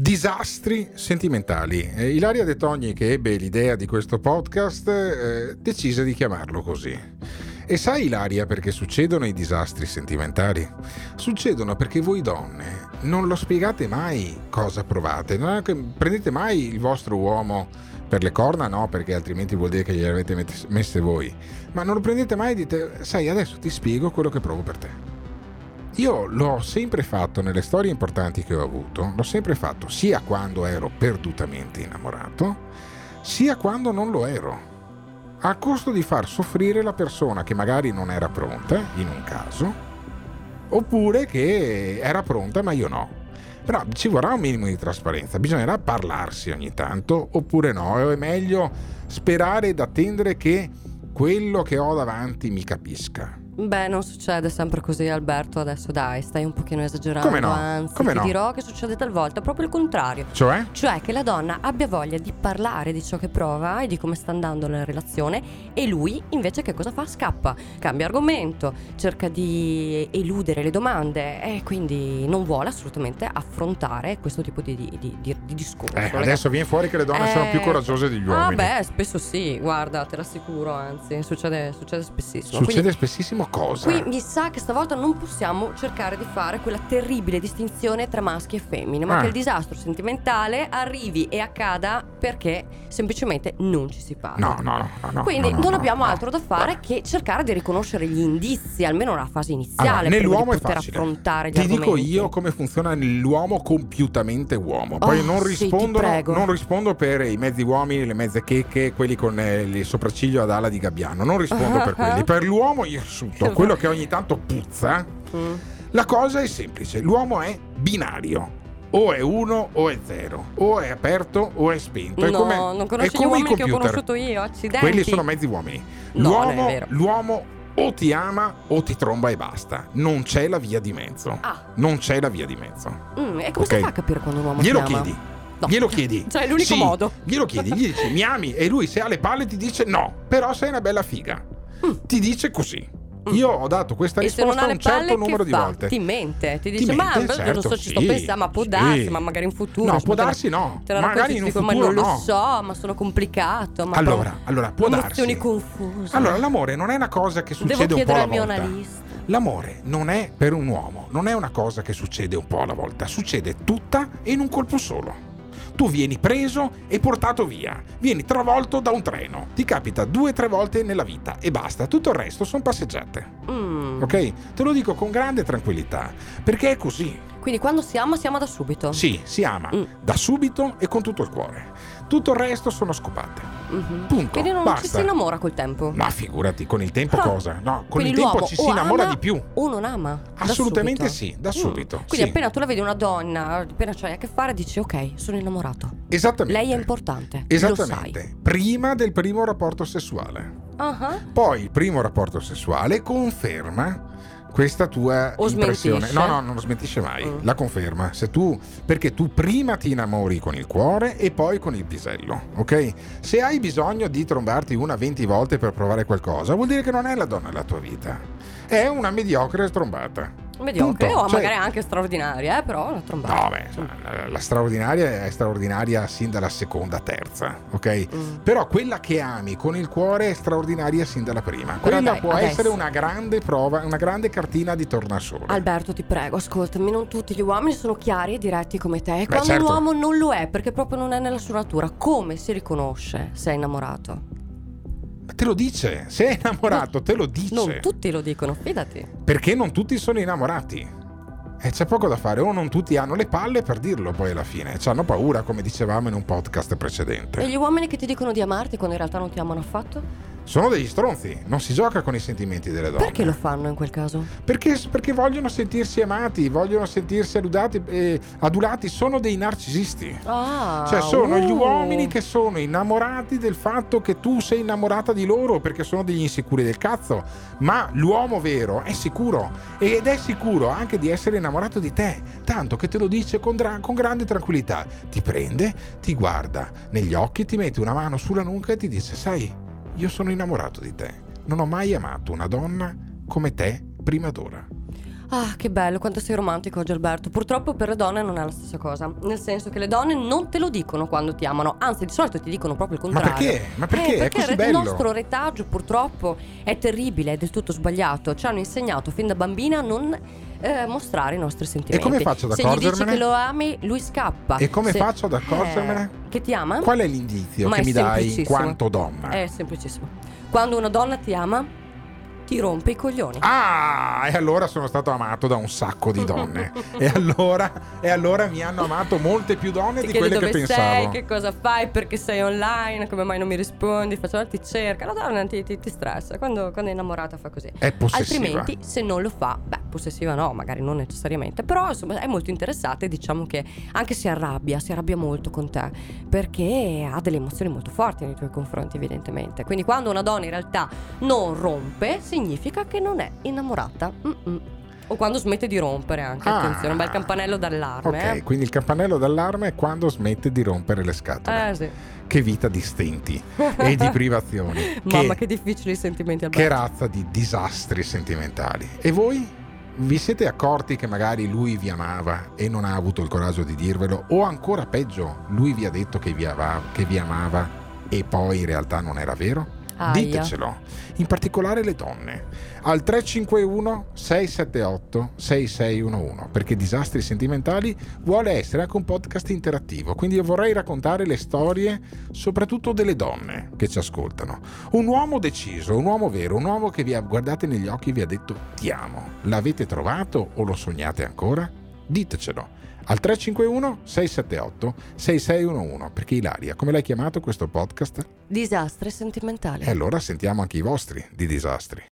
Disastri sentimentali. Eh, Ilaria De Togni, che ebbe l'idea di questo podcast, eh, decise di chiamarlo così. E sai Ilaria perché succedono i disastri sentimentali? Succedono perché voi donne non lo spiegate mai cosa provate, non prendete mai il vostro uomo per le corna, no, perché altrimenti vuol dire che gliele avete messe voi, ma non lo prendete mai e dite, sai, adesso ti spiego quello che provo per te. Io l'ho sempre fatto nelle storie importanti che ho avuto, l'ho sempre fatto sia quando ero perdutamente innamorato, sia quando non lo ero a costo di far soffrire la persona che magari non era pronta, in un caso, oppure che era pronta ma io no. Però ci vorrà un minimo di trasparenza, bisognerà parlarsi ogni tanto, oppure no, è meglio sperare ed attendere che quello che ho davanti mi capisca. Beh, non succede sempre così, Alberto. Adesso dai, stai un pochino esagerando. Come no? Anzi, Come ti no? dirò che succede talvolta proprio il contrario. Cioè? Cioè che la donna abbia voglia di parlare di ciò che prova e di come sta andando la relazione e lui invece che cosa fa? Scappa, cambia argomento, cerca di eludere le domande e quindi non vuole assolutamente affrontare questo tipo di, di, di, di discorso. Eh, adesso viene fuori che le donne Eh, sono più coraggiose degli Ah uomini. beh, spesso sì, guarda, te l'assicuro, anzi, succede, succede spessissimo. Succede Quindi- spessissimo cosa? Qui mi sa che stavolta non possiamo cercare di fare quella terribile distinzione tra maschi e femmine, ma Ah. che il disastro sentimentale arrivi e accada perché semplicemente non ci si parla. No, no, no, no. Quindi no, no, non no, abbiamo altro da fare che cercare di riconoscere gli indizi, almeno nella fase iniziale, Allora, nell'uomo di è poter facile. affrontare gli Ti dico argomenti. io come funziona nell'uomo compiutamente uomo. Poi Oh, non, sì, non rispondo per i mezzi uomini, le mezze checche, quelli con eh, il sopracciglio ad ala di gabbiano. Non rispondo per quelli. Per l'uomo irsuto, quello che ogni tanto puzza, Mm. la cosa è semplice. L'uomo è binario. O è uno o è zero. O è aperto o è spento. è No, come, non è conosci gli uomini che ho conosciuto io, accidenti. Quelli sono mezzi uomini. No, è l'uomo, l'uomo o ti ama o ti tromba e basta. Non c'è la via di mezzo. Ah. Non c'è la via di mezzo. Mm, e come Ok. si fa a capire quando un uomo Glielo ti ama? chiedi. No. Glielo chiedi. Cioè, è l'unico Sì, modo. Glielo chiedi, gli dici mi ami e lui se ha le palle ti dice no, però sei una bella figa. Ti dice così. Io ho dato questa non risposta un certo numero di fa? volte. Ti mente, ti dice, Ti ma mente, non certo, so, ci sto sì, pensando, ma può sì. darsi, ma magari in futuro. No, può darsi no, Te la magari in un dico, ma futuro non lo no. so, ma sono complicato. Ma Allora, però- allora, può darsi. confuse. Allora, l'amore non è una cosa che Devo succede un po' chiedere alla al mio volta. analista. L'amore non è per un uomo, non è una cosa che succede un po' alla volta, succede tutta in un colpo solo. Tu vieni preso e portato via, vieni travolto da un treno, ti capita due o tre volte nella vita e basta, tutto il resto sono passeggiate. Mm. Ok? Te lo dico con grande tranquillità, perché è così. Quindi quando si ama, si ama da subito. Sì, si ama Mm. da subito e con tutto il cuore. Tutto il resto sono scopate. Mhm. Punto. Quindi non basta. ci si innamora col tempo. Ma figurati, con il tempo Ah. cosa? No, con Quindi il tempo ci si innamora ama di più. O non ama. da Assolutamente subito. sì, da Mm. subito, Quindi sì. appena tu la vedi una donna, appena c'hai a che fare, dici ok, sono innamorato. Esattamente. Lei è importante. Esattamente. Prima del primo rapporto sessuale. Ah, Poi il primo rapporto sessuale conferma questa tua O impressione. smentisce? No, no, non lo smentisce mai. Mm. La conferma. Se tu perché tu prima ti innamori con il cuore e poi con il pisello, ok? Se hai bisogno di trombarti una 20 volte per provare qualcosa, vuol dire che non è la donna della tua vita. È una mediocre trombata. Mediocre Punto. o Cioè- magari anche straordinaria, eh, però la trombata. No, beh, la- la straordinaria è straordinaria sin dalla seconda, terza, ok? Mm. Però quella che ami con il cuore è straordinaria sin dalla prima. Però Quella dai, può adesso- essere una grande prova, una grande cartina di tornasole. Alberto, ti prego, ascoltami, non tutti gli uomini sono chiari e diretti come te. E quando certo. un uomo non lo è, perché proprio non è nella sua natura, come si riconosce se è innamorato? Te lo dice, se è innamorato, te lo dice. Non tutti lo dicono, fidati. Perché non tutti sono innamorati. E c'è poco da fare, o non tutti hanno le palle per dirlo poi alla fine. Ci hanno paura, come dicevamo in un podcast precedente. E gli uomini che ti dicono di amarti quando in realtà non ti amano affatto? Sono degli stronzi, non si gioca con i sentimenti delle donne. Perché lo fanno in quel caso? Perché, perché vogliono sentirsi amati, vogliono sentirsi adulati, eh, adulati, sono dei narcisisti. Ah, Cioè sono gli uh. uomini che sono innamorati del fatto che tu sei innamorata di loro perché sono degli insicuri del cazzo. Ma l'uomo vero è sicuro ed è sicuro anche di essere innamorato di te, tanto che te lo dice con, dra- con grande tranquillità. Ti prende, ti guarda negli occhi, ti mette una mano sulla nuca e ti dice, sai, io sono innamorato di te. Non ho mai amato una donna come te prima d'ora. Ah, che bello, quanto sei romantico oggi Alberto. Purtroppo per le donne non è la stessa cosa. Nel senso che le donne non te lo dicono quando ti amano, anzi di solito ti dicono proprio il contrario. Ma perché? Ma perché? Eh, perché il bello. nostro retaggio purtroppo è terribile, è del tutto sbagliato. Ci hanno insegnato fin da bambina a non eh, mostrare i nostri sentimenti. come faccio ad Se gli dici accorgermene? che lo ami, lui scappa. E come Se- faccio ad accorgermene? eh, che ti ama? Qual è l'indizio Ma che mi dai in quanto donna? È semplicissimo. Quando una donna ti ama, ti rompe i coglioni. Ah, e allora sono stato amato da un sacco di donne. e, allora, e allora mi hanno amato molte più donne Ti di quelle dove che pensavo. sei, che cosa fai, perché sei online, come mai non mi rispondi, faccio ti cerca, la donna ti, ti- ti stressa, quando, quando è innamorata fa così. È possessiva. Altrimenti se non lo fa, beh, possessiva no, magari non necessariamente, però insomma è molto interessata e diciamo che anche si arrabbia, si arrabbia molto con te, perché ha delle emozioni molto forti nei tuoi confronti evidentemente. Quindi quando una donna in realtà non rompe, significa che non è innamorata. Mm-mm. O quando smette di rompere anche, Ah. attenzione, un bel campanello d'allarme. Ok, quindi il campanello d'allarme è quando smette di rompere le eh. scatole. Eh sì. Che vita di stenti e di privazioni. Mamma, che, che difficili i sentimenti al che razza di disastri sentimentali. E voi? Vi siete accorti che magari lui vi amava e non ha avuto il coraggio di dirvelo? O ancora peggio, lui vi ha detto che vi, ava- che vi amava e poi in realtà non era vero? Aia. Ditecelo, in particolare le donne, al 351 678 6611, perché Disastri Sentimentali vuole essere anche un podcast interattivo, quindi io vorrei raccontare le storie soprattutto delle donne che ci ascoltano. Un uomo deciso, un uomo vero, un uomo che vi ha guardate negli occhi e vi ha detto ti amo. L'avete trovato o lo sognate ancora? Ditecelo. Al 351 678 6611 perché Ilaria, come l'hai chiamato questo podcast? Disastri sentimentali. E allora sentiamo anche i vostri di disastri.